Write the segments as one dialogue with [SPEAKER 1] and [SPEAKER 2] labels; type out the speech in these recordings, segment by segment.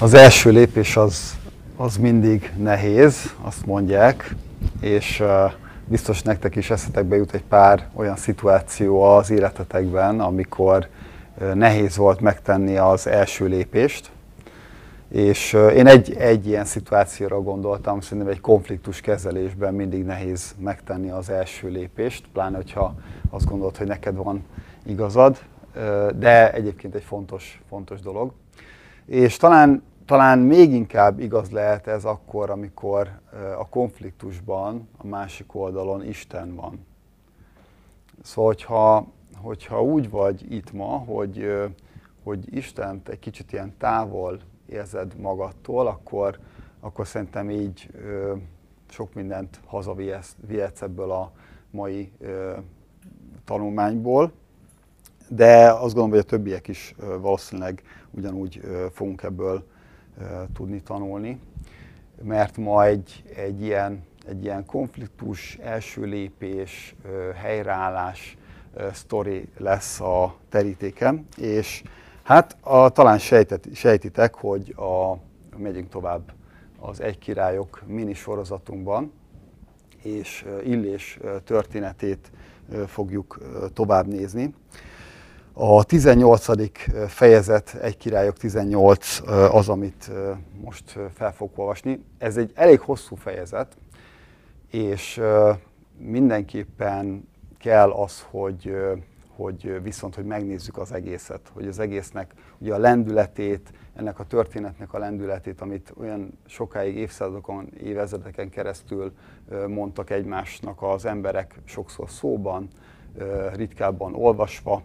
[SPEAKER 1] Az első lépés az, az mindig nehéz, azt mondják, és biztos nektek is eszetekbe jut egy pár olyan szituáció az életetekben, amikor nehéz volt megtenni az első lépést. És én egy, egy ilyen szituációra gondoltam, szerintem egy konfliktus kezelésben mindig nehéz megtenni az első lépést, pláne hogyha azt gondolod, hogy neked van igazad, de egyébként egy fontos, fontos dolog. És talán, talán még inkább igaz lehet ez akkor, amikor a konfliktusban a másik oldalon Isten van. Szóval, hogyha, hogyha úgy vagy itt ma, hogy, hogy Istent egy kicsit ilyen távol érzed magadtól, akkor, akkor szerintem így sok mindent hazavihetsz ebből a mai tanulmányból de azt gondolom, hogy a többiek is valószínűleg ugyanúgy fogunk ebből tudni tanulni, mert ma egy, egy, ilyen, egy ilyen konfliktus, első lépés, helyreállás sztori lesz a terítéken, és hát a, talán sejtet, sejtitek, hogy a, megyünk tovább az Egy Királyok mini sorozatunkban, és Illés történetét fogjuk tovább nézni. A 18. fejezet, egy királyok 18 az, amit most fel fogok olvasni. Ez egy elég hosszú fejezet, és mindenképpen kell az, hogy, hogy viszont, hogy megnézzük az egészet, hogy az egésznek ugye a lendületét, ennek a történetnek a lendületét, amit olyan sokáig évszázadokon, évezredeken keresztül mondtak egymásnak az emberek sokszor szóban, ritkábban olvasva,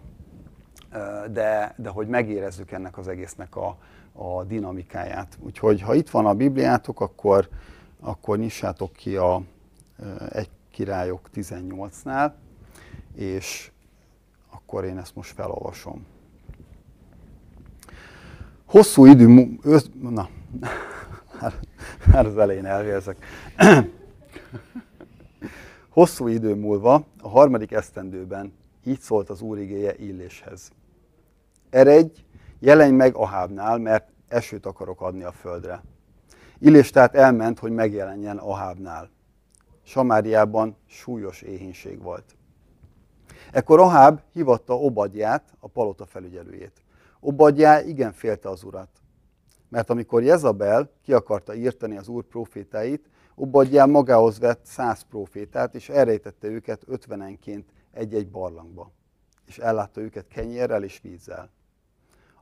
[SPEAKER 1] de, de hogy megérezzük ennek az egésznek a, a dinamikáját. Úgyhogy ha itt van a Bibliátok, akkor, akkor nyissátok ki a egy királyok 18-nál, és akkor én ezt most felolvasom. Hosszú idő, na, már az elején elvérzek. Hosszú idő múlva, a harmadik esztendőben így szólt az Úr igéje Illéshez. Eredj, jelenj meg Ahábnál, mert esőt akarok adni a földre. Illés tehát elment, hogy megjelenjen Ahábnál. Samáriában súlyos éhínség volt. Ekkor Aháb hivatta Obadját, a palota felügyelőjét. Obadjá igen félte az urat, mert amikor Jezabel ki akarta írtani az úr profétáit, Obadjá magához vett száz profétát, és elrejtette őket ötvenenként egy-egy barlangba, és ellátta őket kenyérrel és vízzel.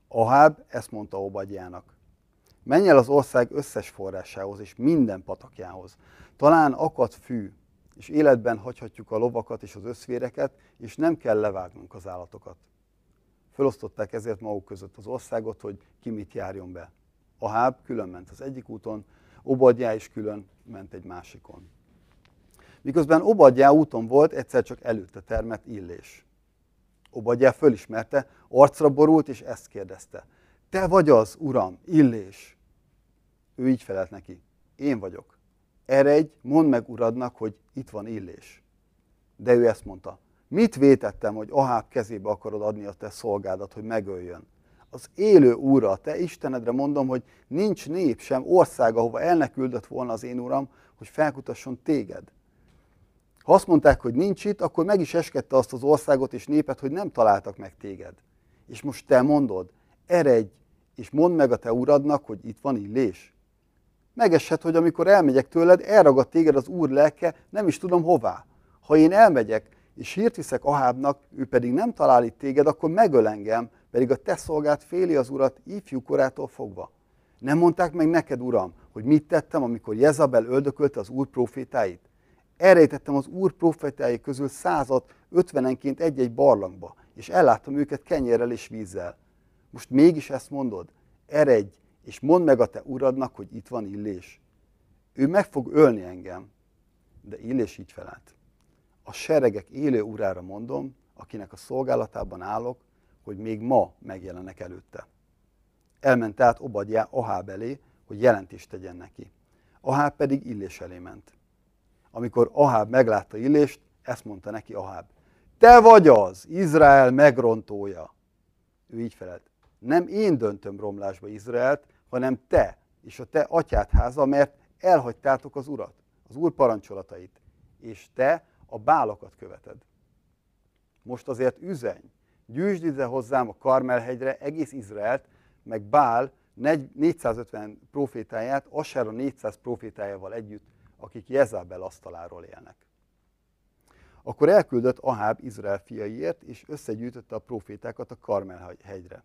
[SPEAKER 1] Aháb ezt mondta Obadjának. Menj el az ország összes forrásához és minden patakjához. Talán akad fű, és életben hagyhatjuk a lovakat és az összvéreket, és nem kell levágnunk az állatokat. Fölosztották ezért maguk között az országot, hogy ki mit járjon be. Aháb külön ment az egyik úton, Obadjá is külön ment egy másikon. Miközben Obadjá úton volt, egyszer csak előtte termett illés. Obadjá fölismerte, arcra borult, és ezt kérdezte. Te vagy az, uram, illés. Ő így felelt neki. Én vagyok. Eredj, mondd meg uradnak, hogy itt van illés. De ő ezt mondta. Mit vétettem, hogy Aháb kezébe akarod adni a te szolgádat, hogy megöljön? Az élő úra, te Istenedre mondom, hogy nincs nép sem ország, ahova el ne küldött volna az én uram, hogy felkutasson téged. Ha azt mondták, hogy nincs itt, akkor meg is eskedte azt az országot és népet, hogy nem találtak meg téged. És most te mondod, eredj, és mondd meg a te uradnak, hogy itt van illés. Megeshet, hogy amikor elmegyek tőled, elragad téged az úr lelke, nem is tudom hová. Ha én elmegyek, és hírt viszek Ahábnak, ő pedig nem talál itt téged, akkor megöl engem, pedig a te szolgált féli az urat ifjú korától fogva. Nem mondták meg neked, uram, hogy mit tettem, amikor Jezabel öldökölte az úr profétáit? Elrejtettem az úr profetái közül százat, ötvenenként egy-egy barlangba, és elláttam őket kenyérrel és vízzel. Most mégis ezt mondod? Eredj, és mondd meg a te uradnak, hogy itt van Illés. Ő meg fog ölni engem. De Illés így felelt. A seregek élő urára mondom, akinek a szolgálatában állok, hogy még ma megjelenek előtte. Elment tehát Obadjá Aháb elé, hogy jelentést tegyen neki. Aháb pedig Illés elé ment. Amikor Aháb meglátta Illést, ezt mondta neki Aháb. Te vagy az, Izrael megrontója. Ő így felelt. Nem én döntöm romlásba Izraelt, hanem te és a te atyád háza, mert elhagytátok az urat, az úr parancsolatait, és te a bálokat követed. Most azért üzenj, gyűjtsd ide hozzám a Karmelhegyre egész Izraelt, meg Bál 450 profétáját, Asára 400 profétájával együtt, akik Jezábel asztaláról élnek. Akkor elküldött Aháb Izrael fiaiért, és összegyűjtötte a profétákat a Karmel hegyre.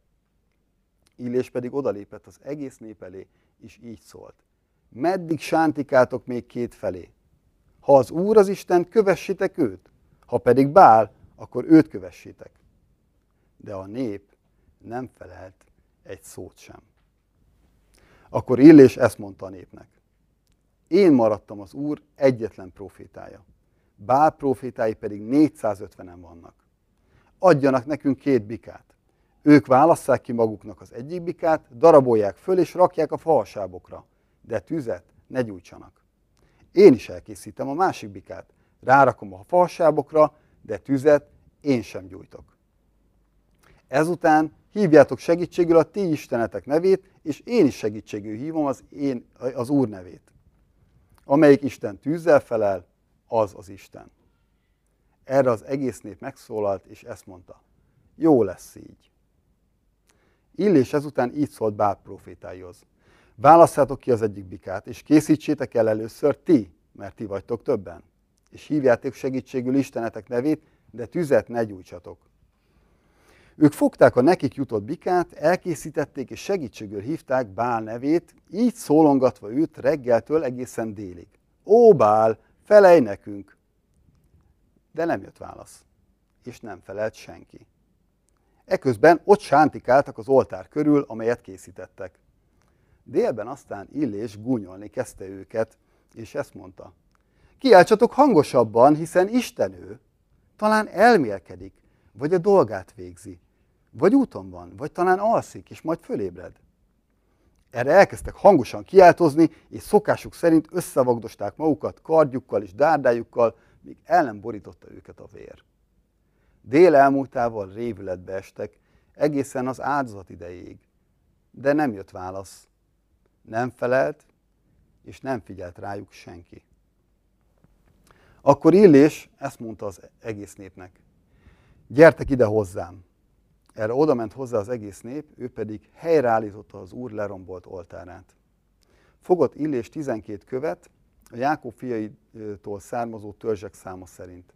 [SPEAKER 1] Illés pedig odalépett az egész nép elé, és így szólt. Meddig sántikátok még két felé? Ha az Úr az Isten, kövessétek őt, ha pedig Bál, akkor őt kövessétek. De a nép nem felelt egy szót sem. Akkor Illés ezt mondta a népnek. Én maradtam az Úr egyetlen profétája. Bál profétái pedig 450-en vannak. Adjanak nekünk két bikát. Ők válasszák ki maguknak az egyik bikát, darabolják föl és rakják a falsábokra, de tüzet ne gyújtsanak. Én is elkészítem a másik bikát, rárakom a falsábokra, de tüzet én sem gyújtok. Ezután hívjátok segítségül a ti istenetek nevét, és én is segítségül hívom az, én, az Úr nevét. Amelyik Isten tűzzel felel, az az Isten. Erre az egész nép megszólalt, és ezt mondta. Jó lesz így. Illés ezután így szólt Bál profétáihoz. Válasszátok ki az egyik bikát, és készítsétek el először ti, mert ti vagytok többen. És hívjátok segítségül Istenetek nevét, de tüzet ne gyújtsatok. Ők fogták a nekik jutott bikát, elkészítették és segítségül hívták Bál nevét, így szólongatva őt reggeltől egészen délig. Ó Bál, felej nekünk! De nem jött válasz, és nem felelt senki. Eközben ott sántikáltak az oltár körül, amelyet készítettek. Délben aztán Illés gúnyolni kezdte őket, és ezt mondta. Kiáltsatok hangosabban, hiszen Isten ő. Talán elmélkedik, vagy a dolgát végzi, vagy úton van, vagy talán alszik, és majd fölébred. Erre elkezdtek hangosan kiáltozni, és szokásuk szerint összevagdosták magukat kardjukkal és dárdájukkal, míg el nem borította őket a vér. Dél elmúltával révületbe estek, egészen az áldozat idejéig. De nem jött válasz. Nem felelt, és nem figyelt rájuk senki. Akkor Illés ezt mondta az egész népnek. Gyertek ide hozzám. Erre oda ment hozzá az egész nép, ő pedig helyreállította az úr lerombolt oltárát. Fogott Illés 12 követ, a Jákob fiaitól származó törzsek száma szerint.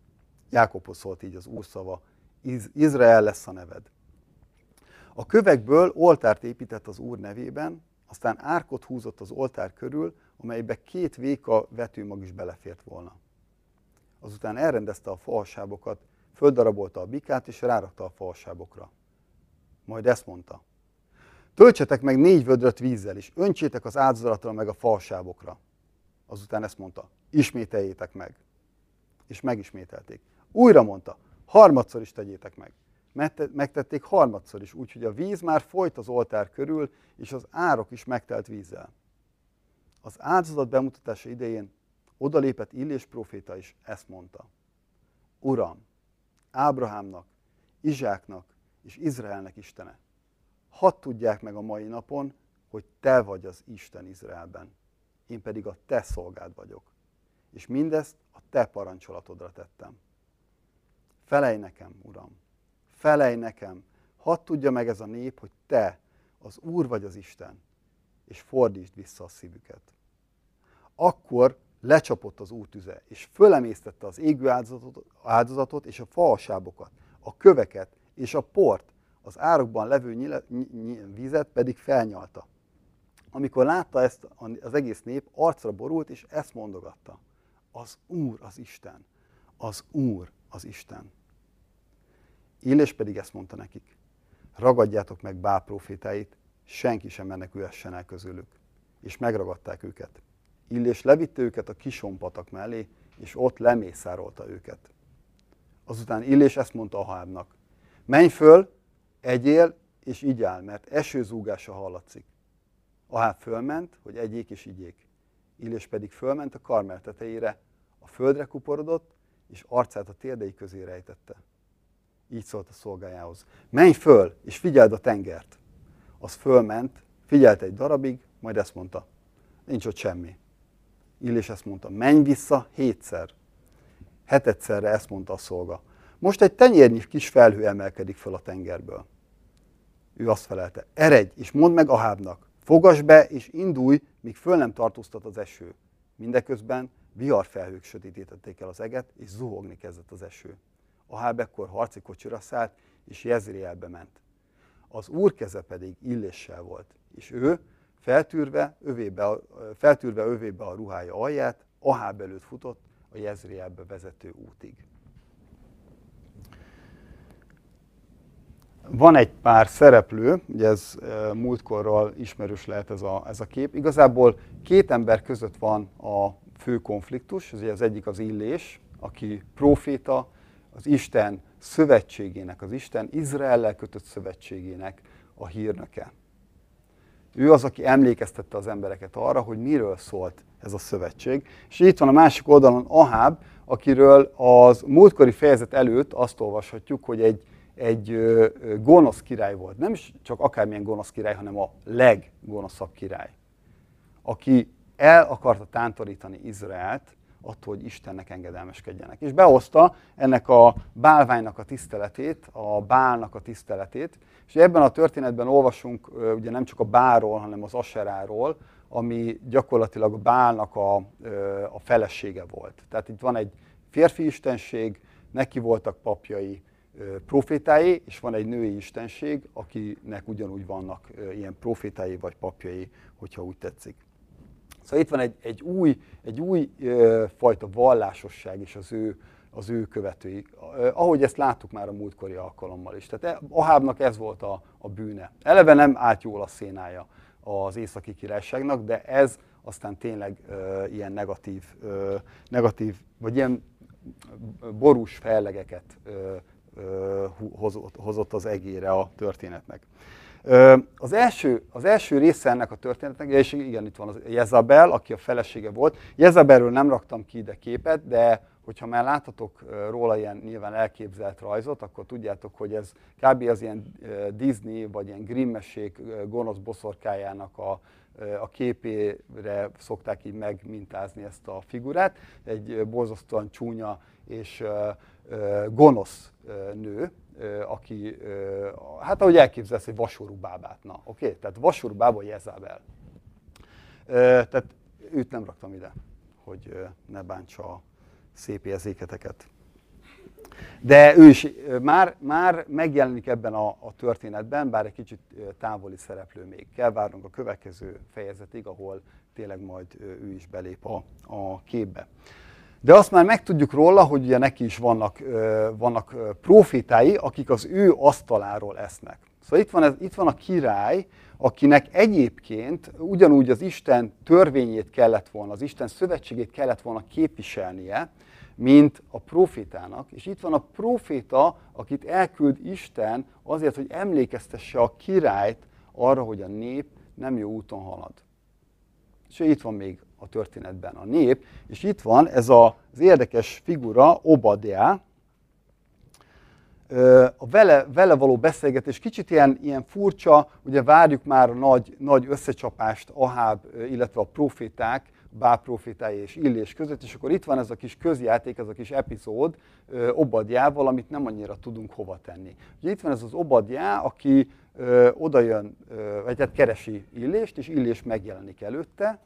[SPEAKER 1] Jákobhoz szólt így az úr szava, Izrael lesz a neved. A kövekből oltárt épített az úr nevében, aztán árkot húzott az oltár körül, amelybe két véka vetőmag is belefért volna. Azután elrendezte a falsábokat, földarabolta a bikát és rárakta a falsábokra. Majd ezt mondta. Töltsetek meg négy vödröt vízzel, és öntsétek az áldozatra meg a falsábokra. Azután ezt mondta. Ismételjétek meg. És megismételték. Újra mondta. Harmadszor is tegyétek meg. Megtették harmadszor is, úgyhogy a víz már folyt az oltár körül, és az árok is megtelt vízzel. Az áldozat bemutatása idején odalépett Illés proféta is ezt mondta. Uram, Ábrahámnak, Izsáknak és Izraelnek Istene, hadd tudják meg a mai napon, hogy Te vagy az Isten Izraelben, én pedig a Te szolgád vagyok, és mindezt a Te parancsolatodra tettem. Felej nekem, Uram, felej nekem, hadd tudja meg ez a nép, hogy Te, az Úr vagy az Isten, és fordítsd vissza a szívüket. Akkor lecsapott az útüze, és fölemésztette az égő áldozatot, áldozatot és a falsábokat, a köveket és a port, az árokban levő nyile, ny, vizet pedig felnyalta. Amikor látta ezt az egész nép, arcra borult, és ezt mondogatta. Az Úr az Isten. Az Úr az Isten. Illés pedig ezt mondta nekik. Ragadjátok meg Bál profétáit, senki sem menekülhessen el közülük. És megragadták őket. Illés levitte őket a kisompatak mellé, és ott lemészárolta őket. Azután Illés ezt mondta Ahábnak. Menj föl, egyél, és így áll, mert esőzúgása hallatszik. Aháb fölment, hogy egyék és igyék. Illés pedig fölment a karmel tetejére, a földre kuporodott, és arcát a térdei közé rejtette. Így szólt a szolgájához. Menj föl, és figyeld a tengert. Az fölment, figyelt egy darabig, majd ezt mondta, nincs ott semmi. Illés ezt mondta, menj vissza hétszer. Hetedszerre ezt mondta a szolga. Most egy tenyérnyi kis felhő emelkedik föl a tengerből. Ő azt felelte, eredj, és mondd meg Ahábnak, fogas be, és indulj, míg föl nem tartóztat az eső. Mindeközben viharfelhők sötétítették el az eget, és zuhogni kezdett az eső. Aháb ekkor harci kocsira szállt, és Jezrielbe ment. Az úr keze pedig illéssel volt, és ő feltűrve övébe, feltűrve övébe a ruhája alját, Aháb előtt futott a Jezrielbe vezető útig. Van egy pár szereplő, ugye ez múltkorral ismerős lehet ez a, ez a kép. Igazából két ember között van a fő konfliktus, ez az egyik az Illés, aki proféta, az Isten szövetségének, az Isten Izraellel kötött szövetségének a hírnöke. Ő az, aki emlékeztette az embereket arra, hogy miről szólt ez a szövetség. És itt van a másik oldalon Aháb, akiről az múltkori fejezet előtt azt olvashatjuk, hogy egy, egy gonosz király volt. Nem is csak akármilyen gonosz király, hanem a leggonoszabb király, aki el akarta tántorítani Izraelt attól, hogy Istennek engedelmeskedjenek. És behozta ennek a bálványnak a tiszteletét, a bálnak a tiszteletét, és ebben a történetben olvasunk ugye nem csak a báról, hanem az aseráról, ami gyakorlatilag a bálnak a, a felesége volt. Tehát itt van egy férfi istenség, neki voltak papjai, profétái, és van egy női istenség, akinek ugyanúgy vannak ilyen profétái vagy papjai, hogyha úgy tetszik. Szóval itt van egy, egy új, egy új fajta vallásosság is az ő, az ő követői. Ahogy ezt láttuk már a múltkori alkalommal is. Tehát e, Ahábnak ez volt a, a bűne. Eleve nem állt jól a szénája az északi királyságnak, de ez aztán tényleg ö, ilyen negatív, ö, negatív, vagy ilyen borús fellegeket ö, hozott, az egére a történetnek. Az első, az első része ennek a történetnek, és igen, itt van az Jezabel, aki a felesége volt. Jezabelről nem raktam ki ide képet, de hogyha már láthatok róla ilyen nyilván elképzelt rajzot, akkor tudjátok, hogy ez kb. az ilyen Disney vagy ilyen Grimmesség gonosz boszorkájának a, a képére szokták így megmintázni ezt a figurát. Egy borzasztóan csúnya és gonosz nő, aki, hát ahogy elképzelsz, egy vasorú bábát. Na, oké? Okay? Tehát vasorú bába Jezabel. Tehát őt nem raktam ide, hogy ne bántsa a szép érzéketeket. De ő is már, már megjelenik ebben a, a történetben, bár egy kicsit távoli szereplő még. Kell várnunk a következő fejezetig, ahol tényleg majd ő is belép a, a képbe. De azt már megtudjuk róla, hogy ugye neki is vannak, vannak profitái, akik az ő asztaláról esznek. Szóval itt van, ez, itt van a király, akinek egyébként ugyanúgy az Isten törvényét kellett volna, az Isten szövetségét kellett volna képviselnie, mint a profétának. És itt van a proféta, akit elküld Isten azért, hogy emlékeztesse a királyt arra, hogy a nép nem jó úton halad. És itt van még a történetben a nép, és itt van ez az érdekes figura, Obadiah, a vele, vele való beszélgetés kicsit ilyen, ilyen furcsa, ugye várjuk már a nagy, nagy összecsapást Aháb, illetve a proféták, Bál profétái és Illés között, és akkor itt van ez a kis közjáték, ez a kis epizód Obadjával, amit nem annyira tudunk hova tenni. Ugye itt van ez az Obadjá, aki ö, oda jön, ö, vagy hát keresi Illést, és Illés megjelenik előtte,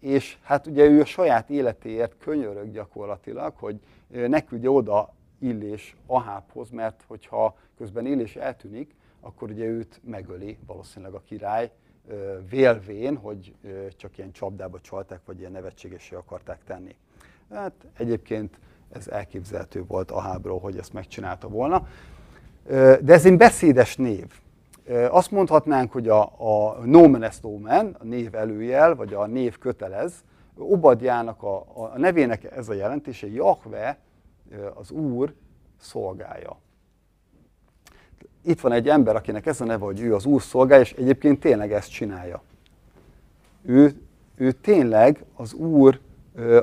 [SPEAKER 1] és hát ugye ő a saját életéért könyörög gyakorlatilag, hogy ne küldje oda Illés Ahábhoz, mert hogyha közben Illés eltűnik, akkor ugye őt megöli valószínűleg a király, vélvén, hogy csak ilyen csapdába csalták, vagy ilyen nevetségesé akarták tenni. Hát egyébként ez elképzelhető volt Ahábról, hogy ezt megcsinálta volna. De ez egy beszédes név. Azt mondhatnánk, hogy a, a nomen est omen, a név előjel, vagy a név kötelez, Obadjának a, a nevének ez a jelentése, Jahve, az Úr szolgája. Itt van egy ember, akinek ez a neve, hogy ő az Úr szolgája, és egyébként tényleg ezt csinálja. Ő, ő tényleg az Úr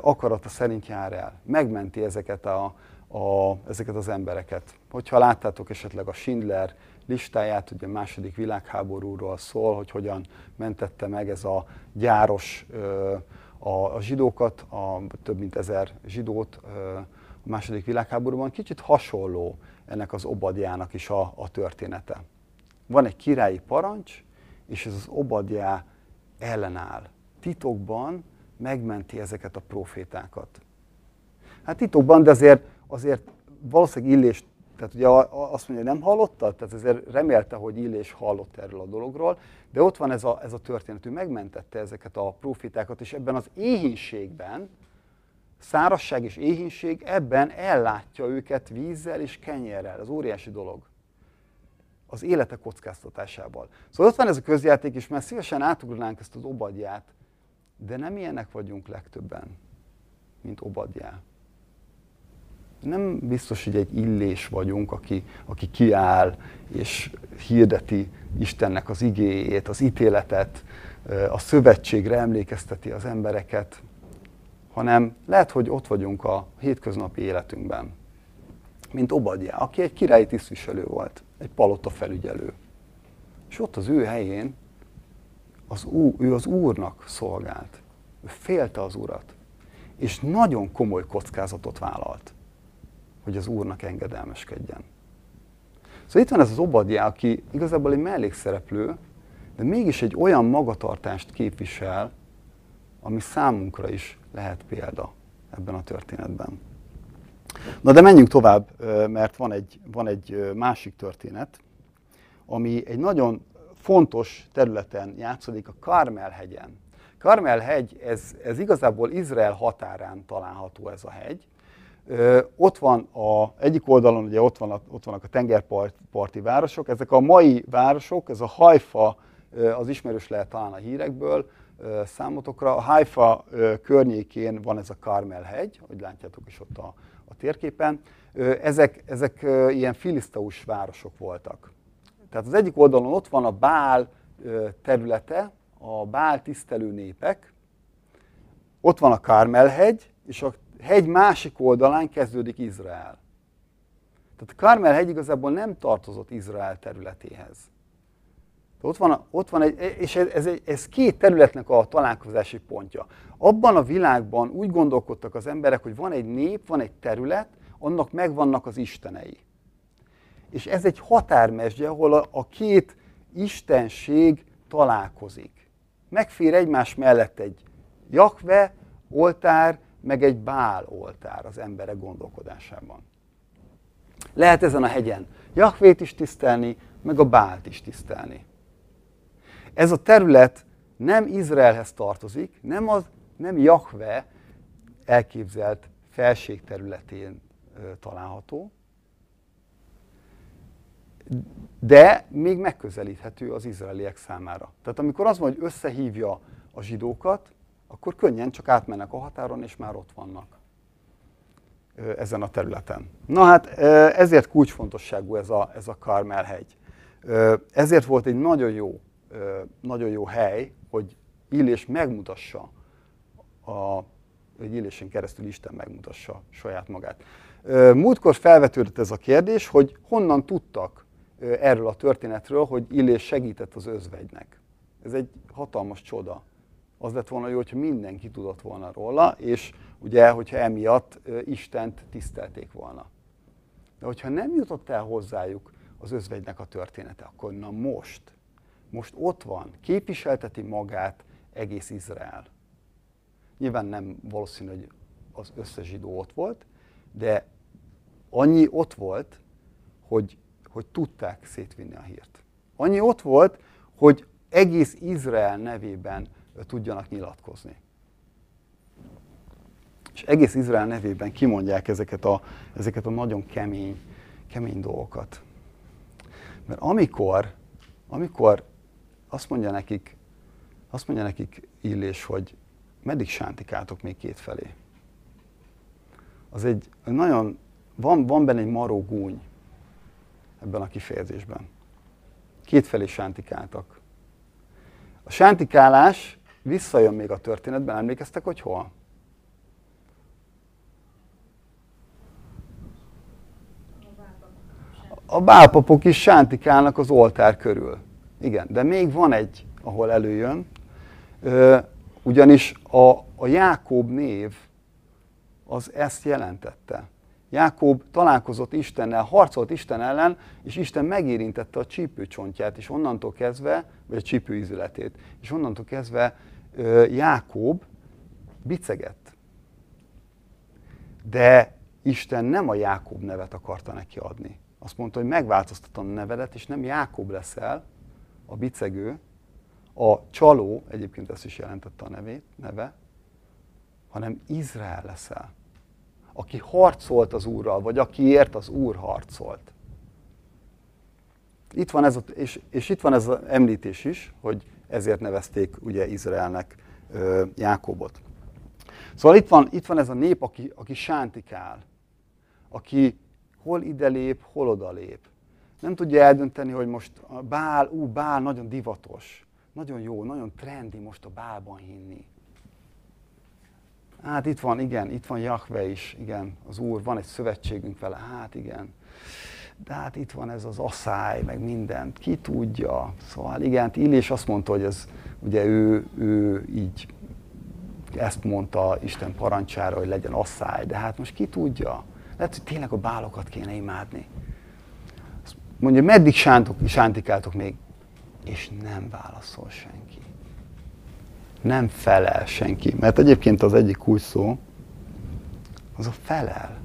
[SPEAKER 1] akarata szerint jár el. Megmenti ezeket, a, a, ezeket az embereket. Hogyha láttátok esetleg a Schindler listáját, ugye második világháborúról szól, hogy hogyan mentette meg ez a gyáros a, a zsidókat, a több mint ezer zsidót a második világháborúban. Kicsit hasonló ennek az Obadjának is a, a története. Van egy királyi parancs, és ez az Obadjá ellenáll. Titokban megmenti ezeket a profétákat. Hát titokban, de azért, azért valószínűleg Illés, tehát ugye azt mondja, nem hallotta, tehát azért remélte, hogy Illés hallott erről a dologról, de ott van ez a, ez a történet, ő megmentette ezeket a profétákat, és ebben az éhínségben, szárasság és éhínség, ebben ellátja őket vízzel és kenyerrel. Ez óriási dolog. Az élete kockáztatásával. Szóval ott van ez a közjáték, és már szívesen átugránk ezt az obadját, de nem ilyenek vagyunk legtöbben, mint obadjá. Nem biztos, hogy egy illés vagyunk, aki, aki kiáll és hirdeti Istennek az igéjét, az ítéletet, a szövetségre emlékezteti az embereket, hanem lehet, hogy ott vagyunk a hétköznapi életünkben, mint Obadjá, aki egy királyi tisztviselő volt, egy palota felügyelő. És ott az ő helyén az ú, ő az Úrnak szolgált. Ő félte az Urat. És nagyon komoly kockázatot vállalt, hogy az Úrnak engedelmeskedjen. Szóval itt van ez az Obadjá, aki igazából egy mellékszereplő, de mégis egy olyan magatartást képvisel, ami számunkra is lehet példa ebben a történetben. Na de menjünk tovább, mert van egy, van egy másik történet, ami egy nagyon fontos területen játszódik, a Karmel hegyen. Karmel hegy, ez, ez igazából Izrael határán található ez a hegy. Ott van a egyik oldalon, ugye ott, van a, ott vannak a tengerparti városok, ezek a mai városok, ez a Haifa, az ismerős lehet talán a hírekből, számotokra. A Haifa környékén van ez a Karmel hegy, hogy látjátok is ott a, a térképen. Ezek, ezek ilyen filiszteus városok voltak. Tehát az egyik oldalon ott van a Bál területe, a Bál tisztelő népek, ott van a Karmel hegy, és a hegy másik oldalán kezdődik Izrael. Tehát a Karmel hegy igazából nem tartozott Izrael területéhez. Ott van, ott van egy, és ez, ez, ez két területnek a találkozási pontja. Abban a világban úgy gondolkodtak az emberek, hogy van egy nép, van egy terület, annak megvannak az istenei. És ez egy határmesdje, ahol a, a két istenség találkozik. Megfér egymás mellett egy Jakve oltár, meg egy Bál oltár az emberek gondolkodásában. Lehet ezen a hegyen Jakvét is tisztelni, meg a Bált is tisztelni. Ez a terület nem Izraelhez tartozik, nem, az, nem Jahve elképzelt felség területén található, de még megközelíthető az izraeliek számára. Tehát amikor az van, hogy összehívja a zsidókat, akkor könnyen csak átmennek a határon, és már ott vannak ezen a területen. Na hát ezért kulcsfontosságú ez a, ez a Karmel hegy. Ezért volt egy nagyon jó nagyon jó hely, hogy Illés megmutassa, a, hogy Illésen keresztül Isten megmutassa saját magát. Múltkor felvetődött ez a kérdés, hogy honnan tudtak erről a történetről, hogy Illés segített az özvegynek. Ez egy hatalmas csoda. Az lett volna jó, hogyha mindenki tudott volna róla, és ugye, hogyha emiatt Istent tisztelték volna. De hogyha nem jutott el hozzájuk az özvegynek a története, akkor na most, most ott van, képviselteti magát egész Izrael. Nyilván nem valószínű, hogy az összes zsidó ott volt, de annyi ott volt, hogy, hogy tudták szétvinni a hírt. Annyi ott volt, hogy egész Izrael nevében tudjanak nyilatkozni. És egész Izrael nevében kimondják ezeket a, ezeket a nagyon kemény, kemény dolgokat. Mert amikor, amikor azt mondja nekik, azt mondja nekik Illés, hogy meddig sántikáltok még két felé. Az egy nagyon, van, van benne egy maró gúny ebben a kifejezésben. Két felé sántikáltak. A sántikálás visszajön még a történetben, emlékeztek, hogy hol? a bálpapok is sántikálnak az oltár körül. Igen, de még van egy, ahol előjön, ugyanis a, a Jákob név az ezt jelentette. Jákob találkozott Istennel, harcolt Isten ellen, és Isten megérintette a csípőcsontját, és onnantól kezdve, vagy a csípőizületét, és onnantól kezdve Jákob bicegett. De Isten nem a Jákob nevet akarta neki adni. Azt mondta, hogy megváltoztatom a nevedet, és nem Jákob leszel, a bicegő, a csaló, egyébként ezt is jelentette a nevét, neve, hanem Izrael leszel aki harcolt az Úrral, vagy akiért az Úr harcolt. Itt van ez a, és, és itt van ez az említés is, hogy ezért nevezték ugye Izraelnek Jákobot. Szóval itt van, itt van ez a nép, aki, aki sántikál, aki hol ide lép, hol oda lép. Nem tudja eldönteni, hogy most a bál, ú, bál nagyon divatos, nagyon jó, nagyon trendi most a bálban hinni. Hát itt van, igen, itt van Jahve is, igen, az Úr, van egy szövetségünk vele, hát igen. De hát itt van ez az asszály, meg mindent, ki tudja. Szóval igen, Illés azt mondta, hogy ez, ugye ő, ő így ezt mondta Isten parancsára, hogy legyen asszály, de hát most ki tudja? Lehet, hogy tényleg a bálokat kéne imádni. mondja, meddig sántok, sántikáltok még? És nem válaszol senki nem felel senki. Mert egyébként az egyik kulcs szó, az a felel.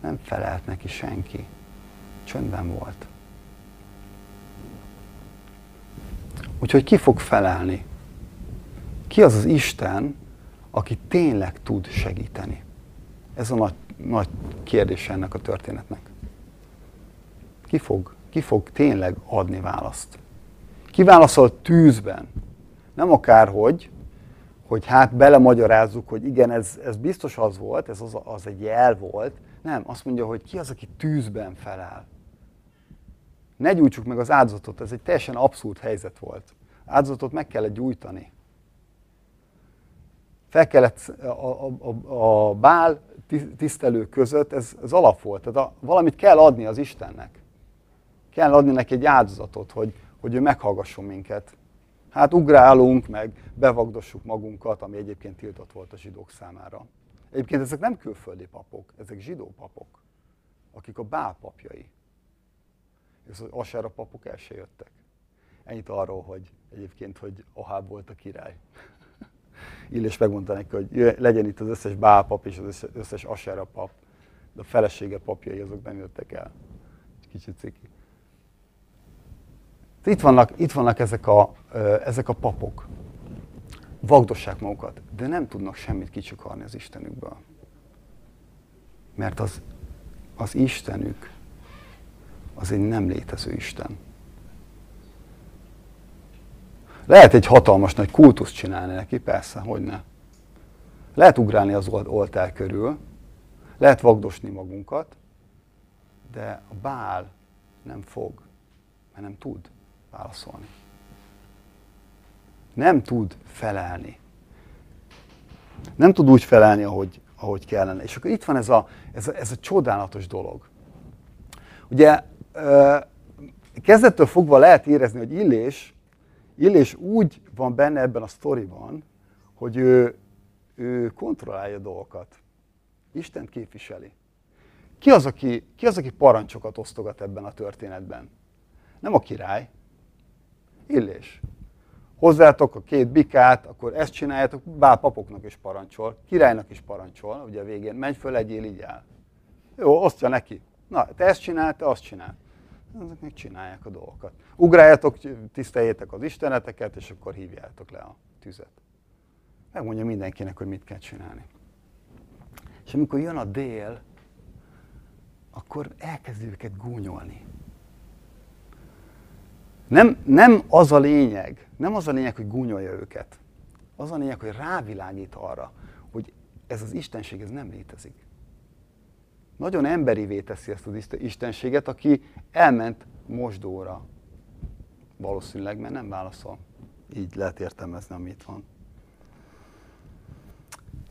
[SPEAKER 1] Nem felelt neki senki. Csöndben volt. Úgyhogy ki fog felelni? Ki az az Isten, aki tényleg tud segíteni? Ez a nagy, nagy kérdés ennek a történetnek. Ki fog, ki fog tényleg adni választ? Ki válaszol tűzben? nem akárhogy, hogy hát belemagyarázzuk, hogy igen, ez, ez biztos az volt, ez az, az egy jel volt. Nem, azt mondja, hogy ki az, aki tűzben felel. Ne gyújtsuk meg az áldozatot, ez egy teljesen abszurd helyzet volt. Áldozatot meg kellett gyújtani. Fel kellett a, a, a, a bál tisztelő között, ez, ez alap volt. Tehát a, valamit kell adni az Istennek. Kell adni neki egy áldozatot, hogy, hogy ő meghallgasson minket. Hát ugrálunk, meg bevagdossuk magunkat, ami egyébként tiltott volt a zsidók számára. Egyébként ezek nem külföldi papok, ezek zsidó papok, akik a bál papjai. És az asára papok el se jöttek. Ennyit arról, hogy egyébként, hogy Aháb volt a király. Illés megmondta neki, hogy legyen itt az összes bálpap és az összes asára pap, de a felesége papjai azok nem jöttek el. Kicsit ciki. Itt vannak, itt vannak ezek, a, ezek a papok. Vagdossák magukat, de nem tudnak semmit kicsikarni az Istenükből. Mert az, az Istenük az egy nem létező Isten. Lehet egy hatalmas nagy kultuszt csinálni neki, persze, hogy ne. Lehet ugrálni az oltár körül, lehet vagdosni magunkat, de a bál nem fog, mert nem tud válaszolni. Nem tud felelni. Nem tud úgy felelni, ahogy, ahogy kellene. És akkor itt van ez a, ez a, ez a csodálatos dolog. Ugye kezdettől fogva lehet érezni, hogy Illés, Illés úgy van benne ebben a sztoriban, hogy ő, ő kontrollálja dolgokat. Isten képviseli. Ki az, aki, ki az, aki parancsokat osztogat ebben a történetben? Nem a király, Illés. Hozzátok a két bikát, akkor ezt csináljátok, bár papoknak is parancsol, királynak is parancsol, ugye a végén, menj föl, legyél így el. Jó, osztja neki. Na, te ezt csinál, te azt csinál. Ezek meg csinálják a dolgokat. Ugráljatok, tiszteljétek az isteneteket, és akkor hívjátok le a tüzet. Megmondja mindenkinek, hogy mit kell csinálni. És amikor jön a dél, akkor elkezd őket gúnyolni. Nem, nem az a lényeg, nem az a lényeg, hogy gúnyolja őket. Az a lényeg, hogy rávilágít arra, hogy ez az istenség, ez nem létezik. Nagyon emberivé teszi ezt az istenséget, aki elment mosdóra. Valószínűleg, mert nem válaszol. Így lehet értelmezni, amit van.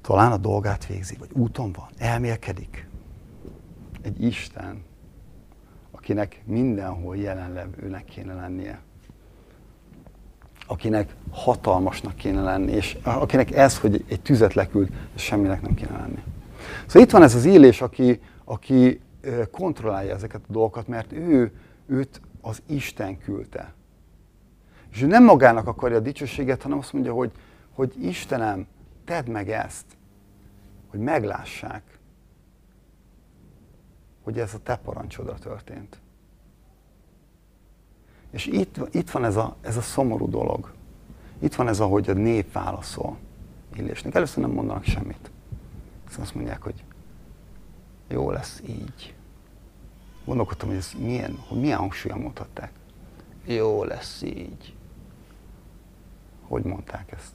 [SPEAKER 1] Talán a dolgát végzi, vagy úton van, elmélkedik. Egy Isten, akinek mindenhol jelenlevőnek kéne lennie. Akinek hatalmasnak kéne lenni, és akinek ez, hogy egy tüzet leküld, semminek nem kéne lenni. Szóval itt van ez az élés, aki, aki kontrollálja ezeket a dolgokat, mert ő, őt az Isten küldte. És ő nem magának akarja a dicsőséget, hanem azt mondja, hogy, hogy Istenem, tedd meg ezt, hogy meglássák, hogy ez a te parancsodra történt. És itt, itt van ez a, ez a szomorú dolog. Itt van ez, ahogy a nép válaszol Illésnek. Először nem mondanak semmit. Szóval azt mondják, hogy jó lesz így. Gondolkodtam, hogy ez milyen, hogy milyen hangsúlyan mondhatták. Jó lesz így. Hogy mondták ezt?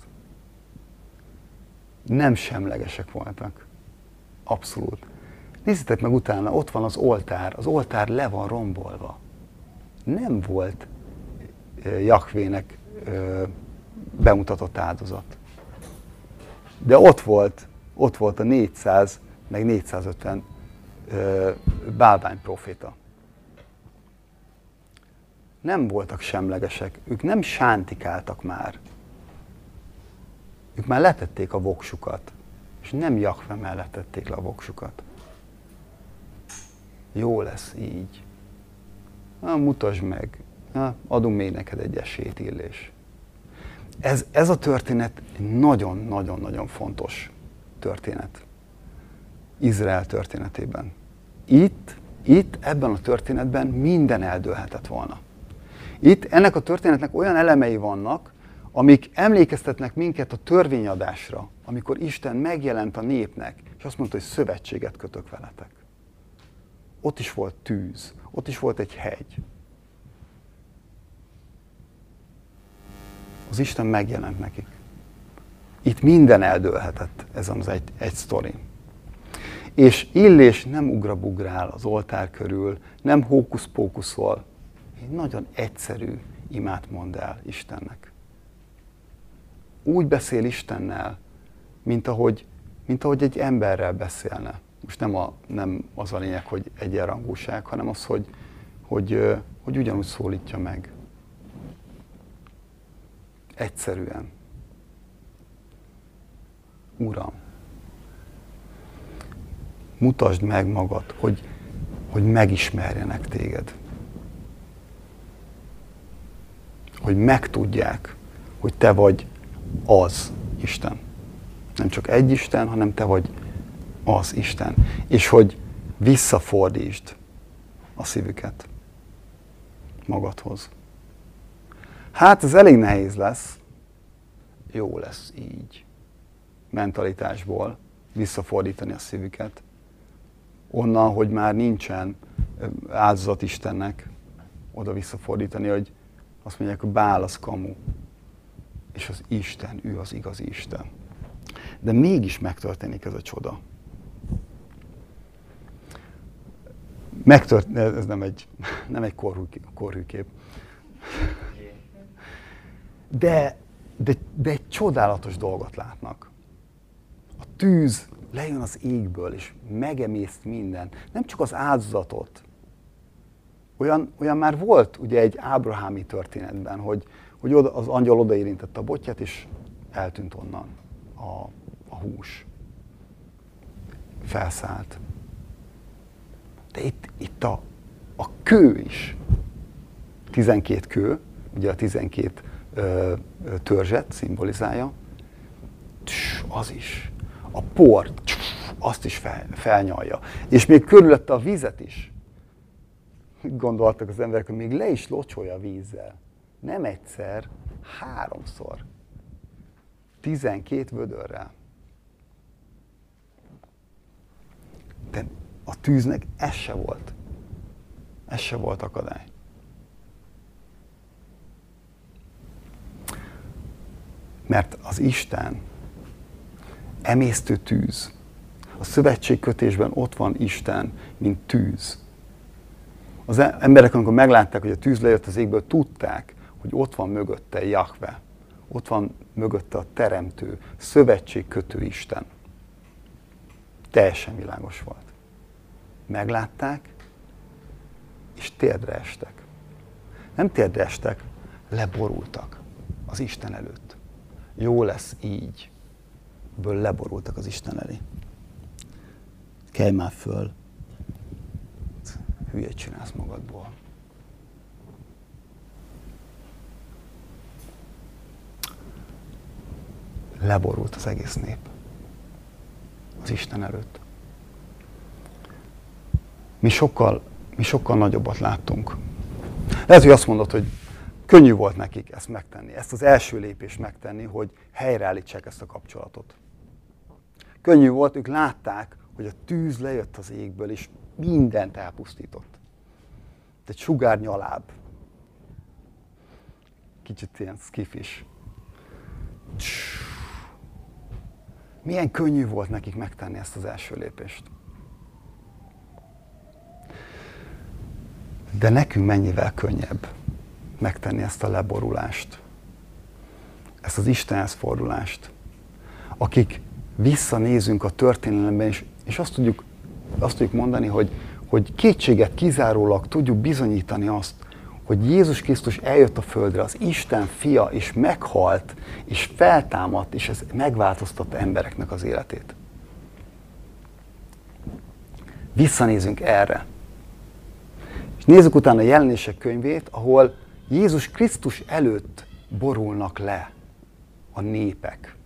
[SPEAKER 1] Nem semlegesek voltak. Abszolút. Nézzétek meg utána, ott van az oltár. Az oltár le van rombolva. Nem volt Jakvének bemutatott áldozat. De ott volt, ott volt a 400, meg 450 bálvány proféta. Nem voltak semlegesek, ők nem sántikáltak már. Ők már letették a voksukat, és nem Jakve mellett tették le a voksukat. Jó lesz így. Na, mutasd meg. Na, adunk még neked egy esélyt, Illés. Ez, ez a történet nagyon-nagyon-nagyon fontos történet. Izrael történetében. Itt, itt, ebben a történetben minden eldőlhetett volna. Itt ennek a történetnek olyan elemei vannak, amik emlékeztetnek minket a törvényadásra, amikor Isten megjelent a népnek, és azt mondta, hogy szövetséget kötök veletek. Ott is volt tűz, ott is volt egy hegy. Az Isten megjelent nekik. Itt minden eldőlhetett, ez az egy, egy sztori. És Illés nem ugrabugrál az oltár körül, nem hókusz-pókuszol. Egy nagyon egyszerű imát mond el Istennek. Úgy beszél Istennel, mint ahogy, mint ahogy egy emberrel beszélne. Most nem, a, nem az a lényeg, hogy egyenrangúság, hanem az, hogy, hogy, hogy ugyanúgy szólítja meg. Egyszerűen. Uram, mutasd meg magad, hogy, hogy megismerjenek téged. Hogy megtudják, hogy te vagy az Isten. Nem csak egy Isten, hanem te vagy az Isten. És hogy visszafordítsd a szívüket magadhoz. Hát ez elég nehéz lesz. Jó lesz így. Mentalitásból visszafordítani a szívüket onnan, hogy már nincsen áldozat Istennek, oda visszafordítani, hogy azt mondják, hogy Bál az kamu, és az Isten, ő az igazi Isten. De mégis megtörténik ez a csoda. Megtört, ez nem egy, nem egy korhű, korhű kép. De, de, de egy csodálatos dolgot látnak. A tűz lejön az égből, és megemészt minden. Nem csak az áldozatot. Olyan, olyan már volt ugye egy ábrahámi történetben, hogy, hogy oda, az angyal odaérintette a botját, és eltűnt onnan a, a hús. Felszállt. De itt, itt a, a kő is. 12 kő, ugye a 12 ö, törzset szimbolizálja, az is a port, azt is fel, felnyalja. És még körülötte a vizet is. Gondoltak az emberek, hogy még le is locsolja vízzel. Nem egyszer, háromszor. Tizenkét vödörrel. De a tűznek ez se volt. Ez se volt akadály. Mert az Isten emésztő tűz. A szövetségkötésben ott van Isten, mint tűz. Az emberek, amikor meglátták, hogy a tűz lejött az égből, tudták, hogy ott van mögötte Jahve. Ott van mögötte a teremtő, szövetségkötő Isten. Teljesen világos volt. Meglátták, és térdre estek. Nem térdre estek, leborultak az Isten előtt. Jó lesz így. Ből leborultak az Isten elé. Kelj már föl. Hülyét csinálsz magadból. Leborult az egész nép. Az Isten előtt. Mi sokkal, mi sokkal nagyobbat láttunk. Lehet, hogy azt mondod, hogy könnyű volt nekik ezt megtenni, ezt az első lépést megtenni, hogy helyreállítsák ezt a kapcsolatot. Könnyű volt, ők látták, hogy a tűz lejött az égből, és mindent elpusztított. Egy sugár nyaláb. Kicsit ilyen skifis. Milyen könnyű volt nekik megtenni ezt az első lépést. De nekünk mennyivel könnyebb megtenni ezt a leborulást, ezt az Istenhez fordulást, akik visszanézünk a történelemben, és, és azt, tudjuk, azt tudjuk mondani, hogy, hogy kétséget kizárólag tudjuk bizonyítani azt, hogy Jézus Krisztus eljött a földre, az Isten fia, és meghalt, és feltámadt, és ez megváltoztatta embereknek az életét. Visszanézünk erre. És nézzük utána a jelenések könyvét, ahol Jézus Krisztus előtt borulnak le a népek.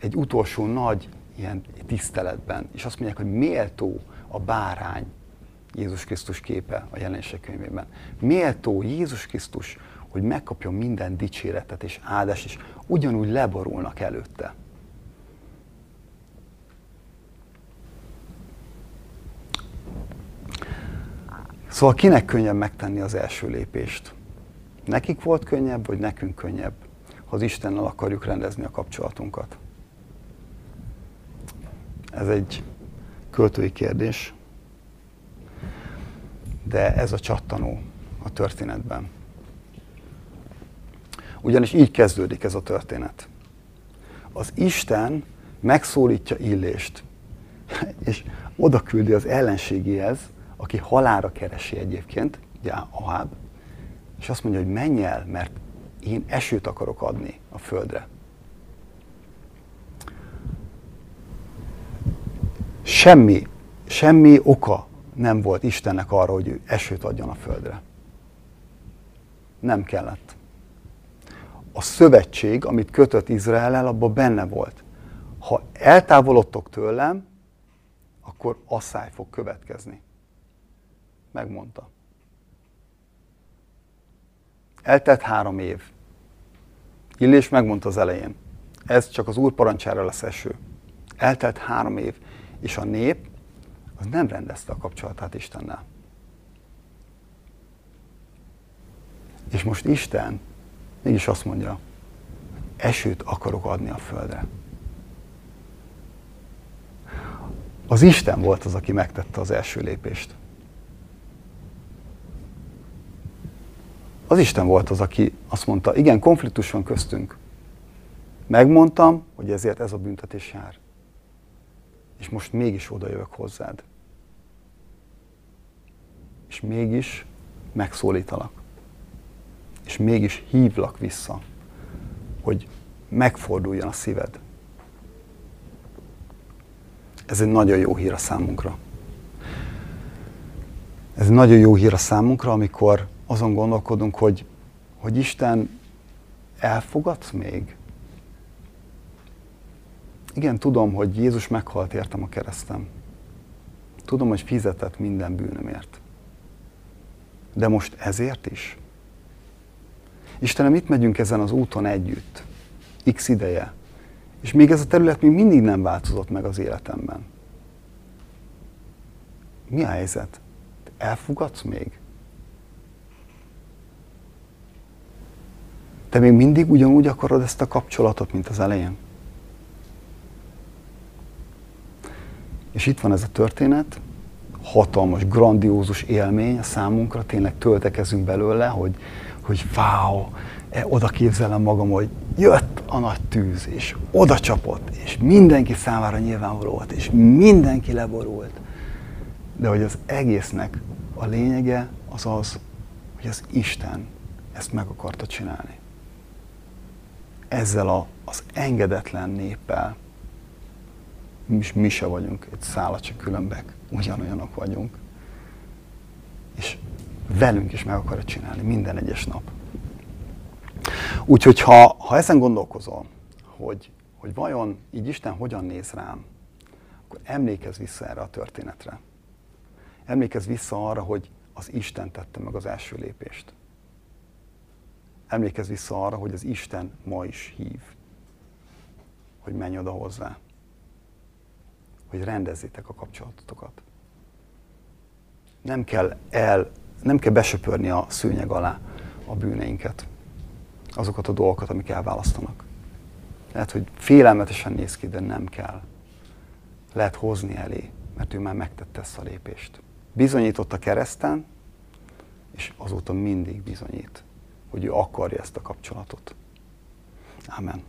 [SPEAKER 1] Egy utolsó nagy ilyen tiszteletben, és azt mondják, hogy méltó a bárány Jézus Krisztus képe a jelenések könyvében. Méltó Jézus Krisztus, hogy megkapjon minden dicséretet és áldást, és ugyanúgy leborulnak előtte. Szóval kinek könnyebb megtenni az első lépést? Nekik volt könnyebb, vagy nekünk könnyebb, ha az Istennel akarjuk rendezni a kapcsolatunkat? Ez egy költői kérdés, de ez a csattanó a történetben. Ugyanis így kezdődik ez a történet. Az Isten megszólítja Illést, és oda küldi az ellenségéhez, aki halára keresi egyébként, ugye Ahab, és azt mondja, hogy menj el, mert én esőt akarok adni a földre. Semmi, semmi oka nem volt Istennek arra, hogy ő esőt adjon a földre. Nem kellett. A szövetség, amit kötött Izrael-el, abban benne volt. Ha eltávolodtok tőlem, akkor asszály fog következni megmondta. Eltelt három év. Illés megmondta az elején, ez csak az úr parancsára lesz eső. Eltelt három év, és a nép az nem rendezte a kapcsolatát Istennel. És most Isten mégis azt mondja, esőt akarok adni a földre. Az Isten volt az, aki megtette az első lépést. Az Isten volt az, aki azt mondta, igen, konfliktus van köztünk. Megmondtam, hogy ezért ez a büntetés jár. És most mégis oda jövök hozzád. És mégis megszólítalak. És mégis hívlak vissza, hogy megforduljon a szíved. Ez egy nagyon jó hír a számunkra. Ez egy nagyon jó hír a számunkra, amikor azon gondolkodunk, hogy, hogy Isten elfogadsz még? Igen, tudom, hogy Jézus meghalt értem a keresztem. Tudom, hogy fizetett minden bűnömért. De most ezért is? Istenem, itt megyünk ezen az úton együtt. X ideje. És még ez a terület még mindig nem változott meg az életemben. Mi a helyzet? Elfogadsz még? Te még mindig ugyanúgy akarod ezt a kapcsolatot, mint az elején? És itt van ez a történet, hatalmas, grandiózus élmény a számunkra, tényleg töltekezünk belőle, hogy, hogy wow, e, oda képzelem magam, hogy jött a nagy tűz, és oda csapott, és mindenki számára nyilvánvaló volt, és mindenki leborult. De hogy az egésznek a lényege az az, hogy az Isten ezt meg akarta csinálni. Ezzel a, az engedetlen néppel, mi, mi se vagyunk egy szállat, különbek, ugyanolyanok vagyunk. És velünk is meg akarja csinálni minden egyes nap. Úgyhogy ha, ha ezen gondolkozol, hogy, hogy vajon így Isten hogyan néz rám, akkor emlékezz vissza erre a történetre. Emlékezz vissza arra, hogy az Isten tette meg az első lépést. Emlékezz vissza arra, hogy az Isten ma is hív, hogy menj oda hozzá, hogy rendezzétek a kapcsolatotokat. Nem kell el, nem kell besöpörni a szőnyeg alá a bűneinket, azokat a dolgokat, amik elválasztanak. Lehet, hogy félelmetesen néz ki, de nem kell. Lehet hozni elé, mert ő már megtette ezt a lépést. Bizonyított a kereszten, és azóta mindig bizonyít, hogy ő akarja ezt a kapcsolatot. Amen.